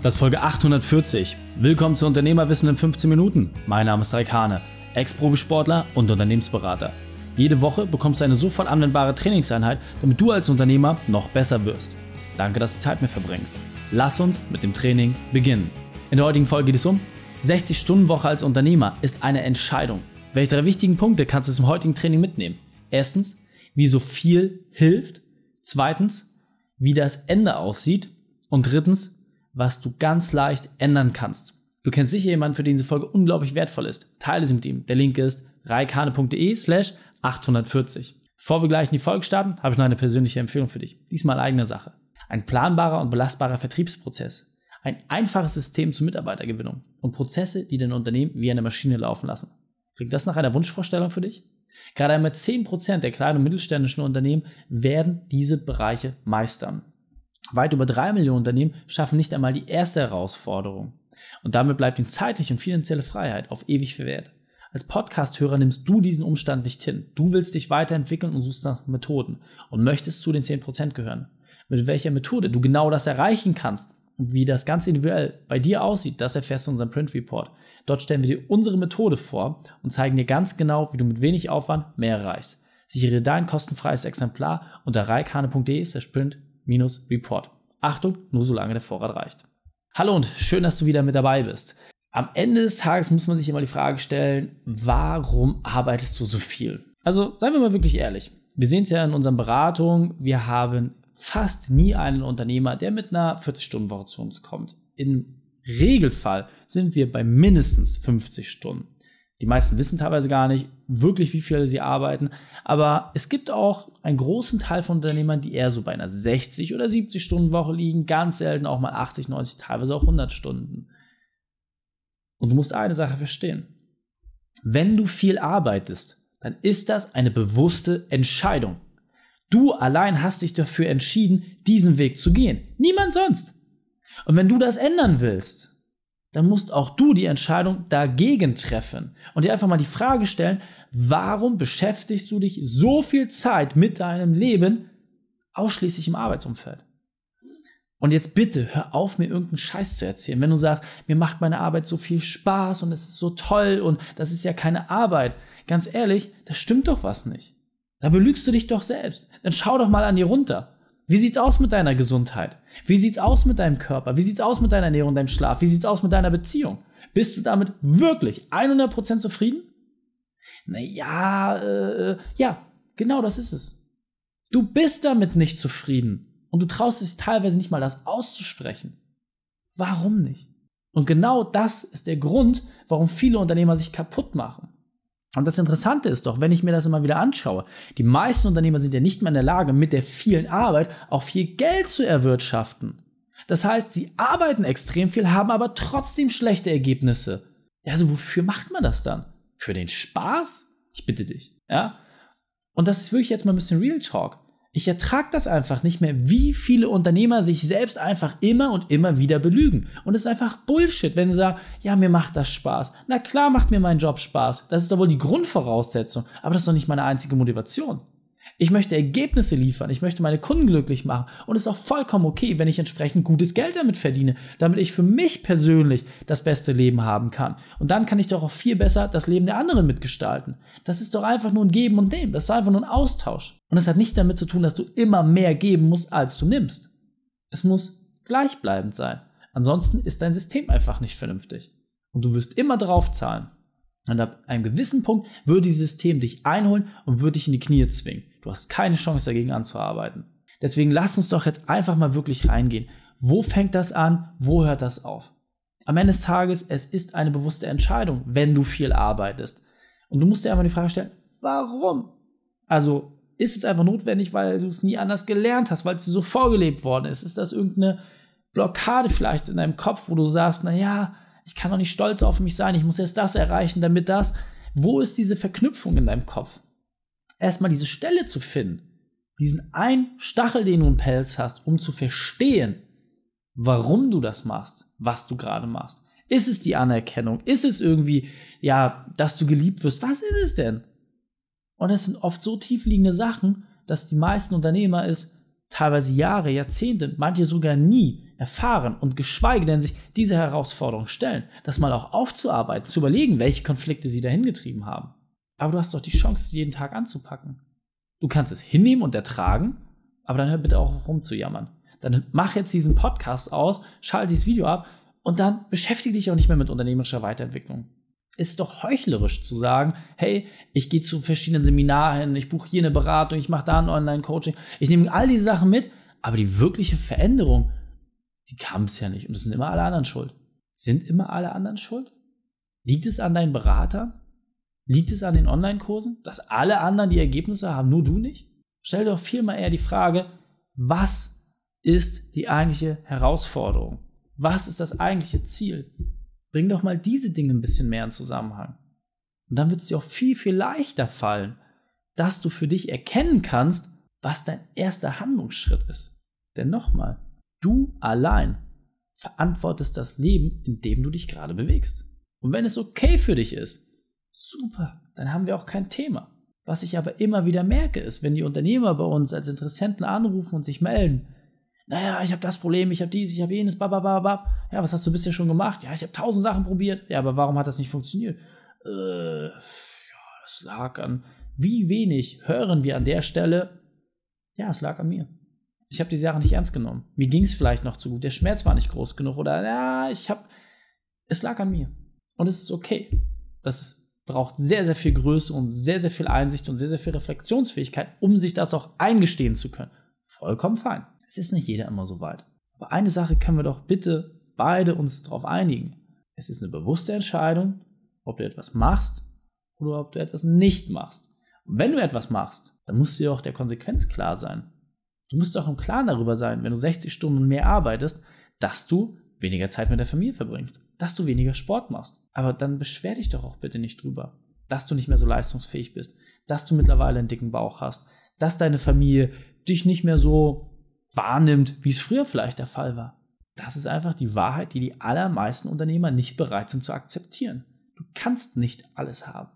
Das ist Folge 840. Willkommen zu Unternehmerwissen in 15 Minuten. Mein Name ist Raik Hane, Ex-Profisportler und Unternehmensberater. Jede Woche bekommst du eine sofort anwendbare Trainingseinheit, damit du als Unternehmer noch besser wirst. Danke, dass du Zeit mit verbringst. Lass uns mit dem Training beginnen. In der heutigen Folge geht es um 60-Stunden-Woche als Unternehmer ist eine Entscheidung. Welche drei wichtigen Punkte kannst du im heutigen Training mitnehmen? Erstens, wie so viel hilft. Zweitens, wie das Ende aussieht. Und drittens, was du ganz leicht ändern kannst. Du kennst sicher jemanden, für den diese Folge unglaublich wertvoll ist. Teile sie mit ihm. Der Link ist reikane.de slash 840. Bevor wir gleich in die Folge starten, habe ich noch eine persönliche Empfehlung für dich. Diesmal eigene Sache. Ein planbarer und belastbarer Vertriebsprozess. Ein einfaches System zur Mitarbeitergewinnung und Prozesse, die dein Unternehmen wie eine Maschine laufen lassen. Klingt das nach einer Wunschvorstellung für dich? Gerade einmal 10% der kleinen und mittelständischen Unternehmen werden diese Bereiche meistern. Weit über drei Millionen Unternehmen schaffen nicht einmal die erste Herausforderung. Und damit bleibt ihnen zeitliche und finanzielle Freiheit auf ewig verwehrt. Als Podcast-Hörer nimmst du diesen Umstand nicht hin. Du willst dich weiterentwickeln und suchst nach Methoden und möchtest zu den 10% gehören. Mit welcher Methode du genau das erreichen kannst und wie das ganz individuell bei dir aussieht, das erfährst du in unserem Print Report. Dort stellen wir dir unsere Methode vor und zeigen dir ganz genau, wie du mit wenig Aufwand mehr erreichst. Sichere dein kostenfreies Exemplar unter reikane.de/print Report. Achtung, nur solange der Vorrat reicht. Hallo und schön, dass du wieder mit dabei bist. Am Ende des Tages muss man sich immer die Frage stellen, warum arbeitest du so viel? Also seien wir mal wirklich ehrlich. Wir sehen es ja in unseren Beratungen, wir haben fast nie einen Unternehmer, der mit einer 40-Stunden-Woche zu uns kommt. Im Regelfall sind wir bei mindestens 50 Stunden. Die meisten wissen teilweise gar nicht wirklich, wie viel sie arbeiten. Aber es gibt auch einen großen Teil von Unternehmern, die eher so bei einer 60 oder 70 Stunden Woche liegen. Ganz selten auch mal 80, 90, teilweise auch 100 Stunden. Und du musst eine Sache verstehen. Wenn du viel arbeitest, dann ist das eine bewusste Entscheidung. Du allein hast dich dafür entschieden, diesen Weg zu gehen. Niemand sonst. Und wenn du das ändern willst, dann musst auch du die Entscheidung dagegen treffen und dir einfach mal die Frage stellen, warum beschäftigst du dich so viel Zeit mit deinem Leben ausschließlich im Arbeitsumfeld? Und jetzt bitte hör auf, mir irgendeinen Scheiß zu erzählen. Wenn du sagst, mir macht meine Arbeit so viel Spaß und es ist so toll und das ist ja keine Arbeit. Ganz ehrlich, da stimmt doch was nicht. Da belügst du dich doch selbst. Dann schau doch mal an dir runter. Wie sieht's aus mit deiner Gesundheit? Wie sieht's aus mit deinem Körper? Wie sieht's aus mit deiner Ernährung, deinem Schlaf? Wie sieht's aus mit deiner Beziehung? Bist du damit wirklich 100% zufrieden? Naja, äh, ja, genau das ist es. Du bist damit nicht zufrieden und du traust dich teilweise nicht mal das auszusprechen. Warum nicht? Und genau das ist der Grund, warum viele Unternehmer sich kaputt machen. Und das Interessante ist doch, wenn ich mir das immer wieder anschaue, die meisten Unternehmer sind ja nicht mehr in der Lage, mit der vielen Arbeit auch viel Geld zu erwirtschaften. Das heißt, sie arbeiten extrem viel, haben aber trotzdem schlechte Ergebnisse. Ja, also wofür macht man das dann? Für den Spaß? Ich bitte dich. Ja? Und das ist wirklich jetzt mal ein bisschen Real Talk. Ich ertrage das einfach nicht mehr, wie viele Unternehmer sich selbst einfach immer und immer wieder belügen. Und es ist einfach Bullshit, wenn sie sagen, ja, mir macht das Spaß. Na klar macht mir mein Job Spaß. Das ist doch wohl die Grundvoraussetzung. Aber das ist doch nicht meine einzige Motivation. Ich möchte Ergebnisse liefern, ich möchte meine Kunden glücklich machen und es ist auch vollkommen okay, wenn ich entsprechend gutes Geld damit verdiene, damit ich für mich persönlich das beste Leben haben kann. Und dann kann ich doch auch viel besser das Leben der anderen mitgestalten. Das ist doch einfach nur ein Geben und Nehmen, das ist einfach nur ein Austausch. Und es hat nicht damit zu tun, dass du immer mehr geben musst, als du nimmst. Es muss gleichbleibend sein. Ansonsten ist dein System einfach nicht vernünftig. Und du wirst immer draufzahlen. Und ab einem gewissen Punkt würde dieses System dich einholen und würde dich in die Knie zwingen. Du hast keine Chance dagegen anzuarbeiten. Deswegen lass uns doch jetzt einfach mal wirklich reingehen. Wo fängt das an? Wo hört das auf? Am Ende des Tages, es ist eine bewusste Entscheidung, wenn du viel arbeitest. Und du musst dir einfach die Frage stellen, warum? Also ist es einfach notwendig, weil du es nie anders gelernt hast, weil es dir so vorgelebt worden ist? Ist das irgendeine Blockade vielleicht in deinem Kopf, wo du sagst, na ja, ich kann doch nicht stolz auf mich sein, ich muss erst das erreichen, damit das. Wo ist diese Verknüpfung in deinem Kopf? Erstmal diese Stelle zu finden, diesen einen Stachel, den du im Pelz hast, um zu verstehen, warum du das machst, was du gerade machst. Ist es die Anerkennung? Ist es irgendwie, ja, dass du geliebt wirst? Was ist es denn? Und es sind oft so tiefliegende Sachen, dass die meisten Unternehmer es teilweise Jahre, Jahrzehnte, manche sogar nie erfahren und geschweige denn sich diese Herausforderung stellen, das mal auch aufzuarbeiten, zu überlegen, welche Konflikte sie dahin getrieben haben. Aber du hast doch die Chance, es jeden Tag anzupacken. Du kannst es hinnehmen und ertragen, aber dann hör bitte auch rumzujammern. Dann mach jetzt diesen Podcast aus, schalte dieses Video ab und dann beschäftige dich auch nicht mehr mit unternehmerischer Weiterentwicklung. Ist doch heuchlerisch zu sagen, hey, ich gehe zu verschiedenen Seminaren, ich buche hier eine Beratung, ich mache da ein Online-Coaching, ich nehme all diese Sachen mit, aber die wirkliche Veränderung, die kam bisher nicht. Und es sind immer alle anderen schuld. Sind immer alle anderen schuld? Liegt es an deinen Beratern? Liegt es an den Online-Kursen, dass alle anderen die Ergebnisse haben, nur du nicht? Stell doch vielmehr eher die Frage, was ist die eigentliche Herausforderung? Was ist das eigentliche Ziel? Bring doch mal diese Dinge ein bisschen mehr in Zusammenhang. Und dann wird es dir auch viel, viel leichter fallen, dass du für dich erkennen kannst, was dein erster Handlungsschritt ist. Denn nochmal, du allein verantwortest das Leben, in dem du dich gerade bewegst. Und wenn es okay für dich ist, super, dann haben wir auch kein Thema. Was ich aber immer wieder merke, ist, wenn die Unternehmer bei uns als Interessenten anrufen und sich melden, naja, ich habe das Problem, ich habe dies, ich habe jenes, babababab. Ja, was hast du bisher schon gemacht? Ja, ich habe tausend Sachen probiert. Ja, aber warum hat das nicht funktioniert? Äh, ja, das lag an, wie wenig hören wir an der Stelle? Ja, es lag an mir. Ich habe die Sache nicht ernst genommen. Mir ging es vielleicht noch zu gut. Der Schmerz war nicht groß genug oder ja, ich habe, es lag an mir. Und es ist okay. Das braucht sehr, sehr viel Größe und sehr, sehr viel Einsicht und sehr, sehr viel Reflexionsfähigkeit, um sich das auch eingestehen zu können. Vollkommen fein. Es ist nicht jeder immer so weit. Aber eine Sache können wir doch bitte beide uns darauf einigen. Es ist eine bewusste Entscheidung, ob du etwas machst oder ob du etwas nicht machst. Und wenn du etwas machst, dann musst du dir auch der Konsequenz klar sein. Du musst auch im Klaren darüber sein, wenn du 60 Stunden mehr arbeitest, dass du weniger Zeit mit der Familie verbringst, dass du weniger Sport machst. Aber dann beschwer dich doch auch bitte nicht drüber, dass du nicht mehr so leistungsfähig bist, dass du mittlerweile einen dicken Bauch hast, dass deine Familie dich nicht mehr so wahrnimmt, wie es früher vielleicht der Fall war. Das ist einfach die Wahrheit, die die allermeisten Unternehmer nicht bereit sind zu akzeptieren. Du kannst nicht alles haben.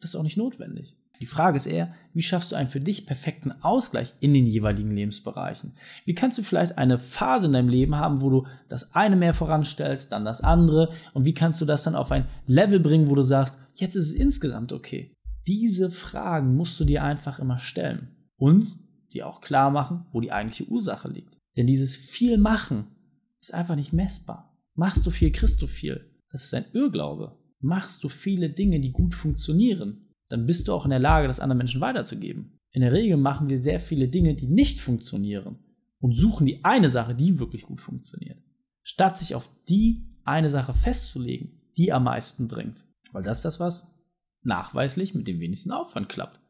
Das ist auch nicht notwendig. Die Frage ist eher, wie schaffst du einen für dich perfekten Ausgleich in den jeweiligen Lebensbereichen? Wie kannst du vielleicht eine Phase in deinem Leben haben, wo du das eine mehr voranstellst, dann das andere? Und wie kannst du das dann auf ein Level bringen, wo du sagst, jetzt ist es insgesamt okay? Diese Fragen musst du dir einfach immer stellen. Und dir auch klar machen, wo die eigentliche Ursache liegt. Denn dieses viel machen ist einfach nicht messbar. Machst du viel, kriegst du viel. Das ist ein Irrglaube. Machst du viele Dinge, die gut funktionieren, dann bist du auch in der Lage, das anderen Menschen weiterzugeben. In der Regel machen wir sehr viele Dinge, die nicht funktionieren und suchen die eine Sache, die wirklich gut funktioniert. Statt sich auf die eine Sache festzulegen, die am meisten bringt. Weil das ist das, was nachweislich mit dem wenigsten Aufwand klappt.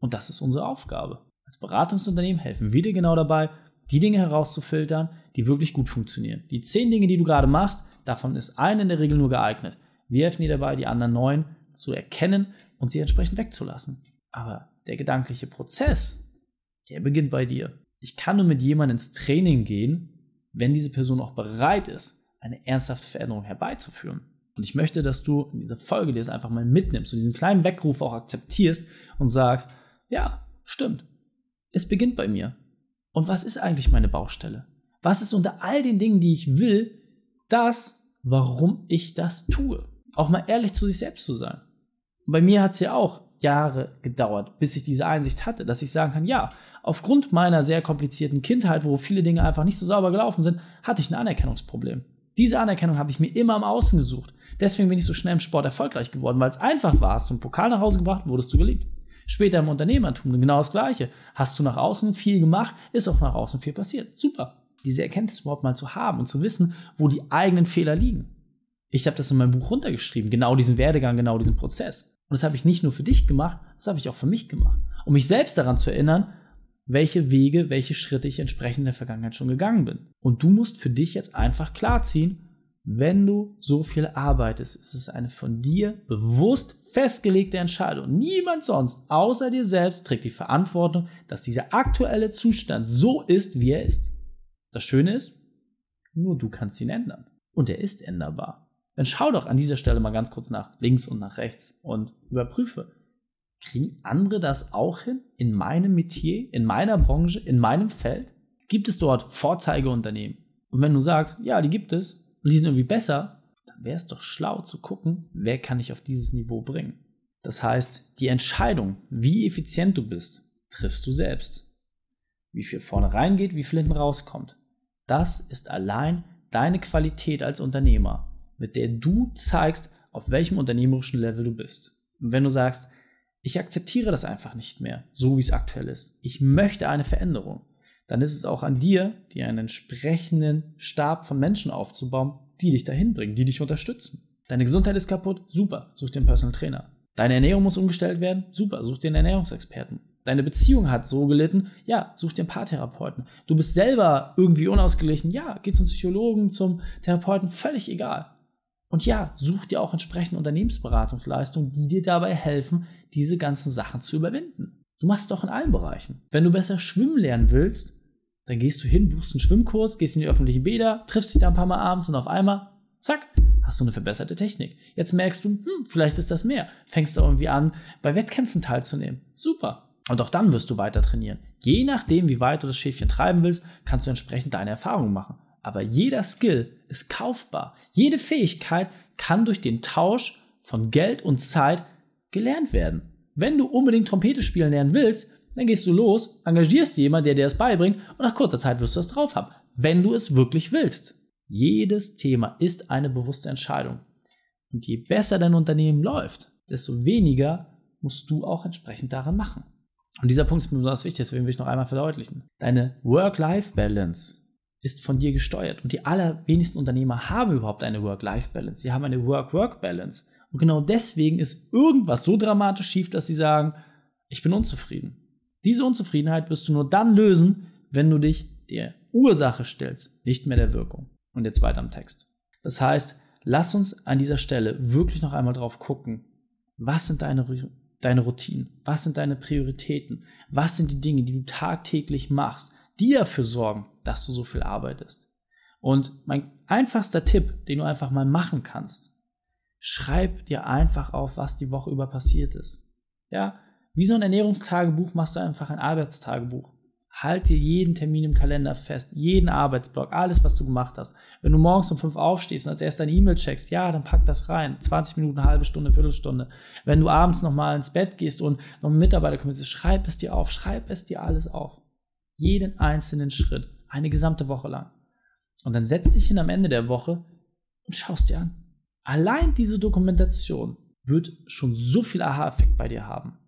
Und das ist unsere Aufgabe. Als Beratungsunternehmen helfen wir dir genau dabei, die Dinge herauszufiltern, die wirklich gut funktionieren. Die zehn Dinge, die du gerade machst, davon ist eine in der Regel nur geeignet. Wir helfen dir dabei, die anderen neun zu erkennen und sie entsprechend wegzulassen. Aber der gedankliche Prozess, der beginnt bei dir. Ich kann nur mit jemandem ins Training gehen, wenn diese Person auch bereit ist, eine ernsthafte Veränderung herbeizuführen. Und ich möchte, dass du in dieser Folge dir das einfach mal mitnimmst und diesen kleinen Weckruf auch akzeptierst und sagst, ja, stimmt, es beginnt bei mir. Und was ist eigentlich meine Baustelle? Was ist unter all den Dingen, die ich will, das, warum ich das tue? Auch mal ehrlich zu sich selbst zu sein. Und bei mir hat es ja auch Jahre gedauert, bis ich diese Einsicht hatte, dass ich sagen kann, ja, aufgrund meiner sehr komplizierten Kindheit, wo viele Dinge einfach nicht so sauber gelaufen sind, hatte ich ein Anerkennungsproblem. Diese Anerkennung habe ich mir immer am Außen gesucht. Deswegen bin ich so schnell im Sport erfolgreich geworden, weil es einfach war. Hast du einen Pokal nach Hause gebracht, wurdest du geliebt. Später im Unternehmertum genau das Gleiche. Hast du nach außen viel gemacht, ist auch nach außen viel passiert. Super. Diese Erkenntnis überhaupt mal zu haben und zu wissen, wo die eigenen Fehler liegen. Ich habe das in meinem Buch runtergeschrieben, genau diesen Werdegang, genau diesen Prozess. Und das habe ich nicht nur für dich gemacht, das habe ich auch für mich gemacht. Um mich selbst daran zu erinnern, welche Wege, welche Schritte ich entsprechend in der Vergangenheit schon gegangen bin. Und du musst für dich jetzt einfach klarziehen, wenn du so viel arbeitest, ist es eine von dir bewusst festgelegte Entscheidung. Niemand sonst außer dir selbst trägt die Verantwortung, dass dieser aktuelle Zustand so ist, wie er ist. Das Schöne ist, nur du kannst ihn ändern. Und er ist änderbar. Dann schau doch an dieser Stelle mal ganz kurz nach links und nach rechts und überprüfe. Kriegen andere das auch hin? In meinem Metier, in meiner Branche, in meinem Feld? Gibt es dort Vorzeigeunternehmen? Und wenn du sagst, ja, die gibt es und die sind irgendwie besser, dann wäre es doch schlau zu gucken, wer kann ich auf dieses Niveau bringen. Das heißt, die Entscheidung, wie effizient du bist, triffst du selbst. Wie viel vorne reingeht, wie viel hinten rauskommt. Das ist allein deine Qualität als Unternehmer, mit der du zeigst, auf welchem unternehmerischen Level du bist. Und wenn du sagst, ich akzeptiere das einfach nicht mehr, so wie es aktuell ist, ich möchte eine Veränderung, dann ist es auch an dir, dir einen entsprechenden Stab von Menschen aufzubauen, die dich dahin bringen, die dich unterstützen. Deine Gesundheit ist kaputt, super, such dir einen Personal Trainer. Deine Ernährung muss umgestellt werden, super, such dir einen Ernährungsexperten. Deine Beziehung hat so gelitten, ja, such dir einen Paartherapeuten. Du bist selber irgendwie unausgeglichen, ja, geh zum Psychologen, zum Therapeuten, völlig egal. Und ja, such dir auch entsprechende Unternehmensberatungsleistungen, die dir dabei helfen, diese ganzen Sachen zu überwinden. Du machst doch in allen Bereichen. Wenn du besser schwimmen lernen willst, dann gehst du hin, buchst einen Schwimmkurs, gehst in die öffentlichen Bäder, triffst dich da ein paar Mal abends und auf einmal, zack, hast du eine verbesserte Technik. Jetzt merkst du, hm, vielleicht ist das mehr. Fängst du irgendwie an, bei Wettkämpfen teilzunehmen. Super. Und auch dann wirst du weiter trainieren. Je nachdem, wie weit du das Schäfchen treiben willst, kannst du entsprechend deine Erfahrungen machen. Aber jeder Skill ist kaufbar. Jede Fähigkeit kann durch den Tausch von Geld und Zeit gelernt werden. Wenn du unbedingt Trompete spielen lernen willst, dann gehst du los, engagierst jemanden, der dir das beibringt und nach kurzer Zeit wirst du das drauf haben, wenn du es wirklich willst. Jedes Thema ist eine bewusste Entscheidung. Und je besser dein Unternehmen läuft, desto weniger musst du auch entsprechend daran machen. Und dieser Punkt ist mir besonders wichtig, deswegen will ich noch einmal verdeutlichen. Deine Work-Life-Balance ist von dir gesteuert. Und die allerwenigsten Unternehmer haben überhaupt eine Work-Life-Balance. Sie haben eine Work-Work-Balance. Und genau deswegen ist irgendwas so dramatisch schief, dass sie sagen, ich bin unzufrieden. Diese Unzufriedenheit wirst du nur dann lösen, wenn du dich der Ursache stellst, nicht mehr der Wirkung. Und jetzt weiter am Text. Das heißt, lass uns an dieser Stelle wirklich noch einmal drauf gucken, was sind deine, deine Routinen, was sind deine Prioritäten, was sind die Dinge, die du tagtäglich machst, die dafür sorgen, dass du so viel arbeitest. Und mein einfachster Tipp, den du einfach mal machen kannst, schreib dir einfach auf, was die Woche über passiert ist. Ja, wie so ein Ernährungstagebuch machst du einfach ein Arbeitstagebuch. Halt dir jeden Termin im Kalender fest, jeden Arbeitsblock, alles, was du gemacht hast. Wenn du morgens um fünf aufstehst und als erst deine E-Mail checkst, ja, dann pack das rein. 20 Minuten, eine halbe Stunde, Viertelstunde. Wenn du abends nochmal ins Bett gehst und noch einen Mitarbeiter kommt, schreib es dir auf, schreib es dir alles auf. Jeden einzelnen Schritt, eine gesamte Woche lang. Und dann setz dich hin am Ende der Woche und schaust dir an. Allein diese Dokumentation wird schon so viel Aha-Effekt bei dir haben.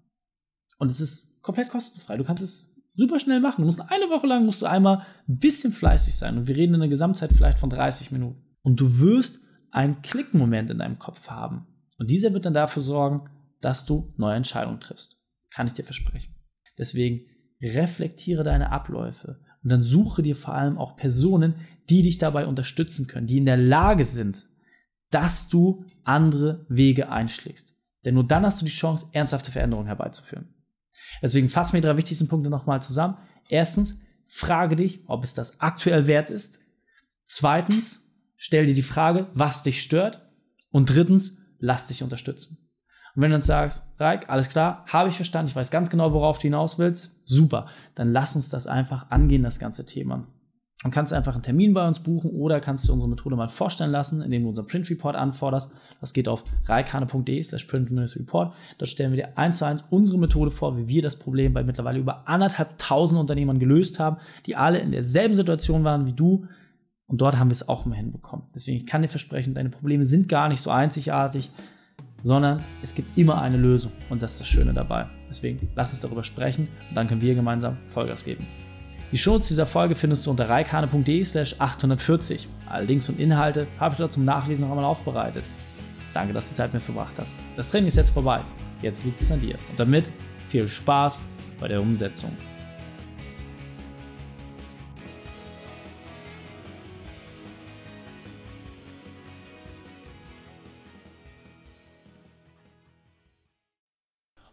Und es ist komplett kostenfrei. Du kannst es super schnell machen. Du musst eine Woche lang musst du einmal ein bisschen fleißig sein und wir reden in der Gesamtzeit vielleicht von 30 Minuten. Und du wirst einen Klickmoment in deinem Kopf haben. Und dieser wird dann dafür sorgen, dass du neue Entscheidungen triffst. Kann ich dir versprechen. Deswegen reflektiere deine Abläufe und dann suche dir vor allem auch Personen, die dich dabei unterstützen können, die in der Lage sind, dass du andere Wege einschlägst. Denn nur dann hast du die Chance, ernsthafte Veränderungen herbeizuführen. Deswegen fassen wir die drei wichtigsten Punkte nochmal zusammen. Erstens, frage dich, ob es das aktuell wert ist. Zweitens, stell dir die Frage, was dich stört. Und drittens, lass dich unterstützen. Und wenn du dann sagst, Reik, alles klar, habe ich verstanden, ich weiß ganz genau, worauf du hinaus willst, super, dann lass uns das einfach angehen, das ganze Thema. Dann kannst du einfach einen Termin bei uns buchen oder kannst du unsere Methode mal vorstellen lassen, indem du unseren Print Report anforderst. Das geht auf reikane.de slash print-report. Dort stellen wir dir eins zu eins unsere Methode vor, wie wir das Problem bei mittlerweile über anderthalb tausend Unternehmern gelöst haben, die alle in derselben Situation waren wie du. Und dort haben wir es auch immer hinbekommen. Deswegen, ich kann dir versprechen, deine Probleme sind gar nicht so einzigartig, sondern es gibt immer eine Lösung. Und das ist das Schöne dabei. Deswegen, lass uns darüber sprechen und dann können wir gemeinsam Vollgas geben. Die Shownotes dieser Folge findest du unter reikane.de slash 840. Alle Links und Inhalte habe ich dort zum Nachlesen noch einmal aufbereitet. Danke, dass du Zeit mit verbracht hast. Das Training ist jetzt vorbei. Jetzt liegt es an dir. Und damit viel Spaß bei der Umsetzung.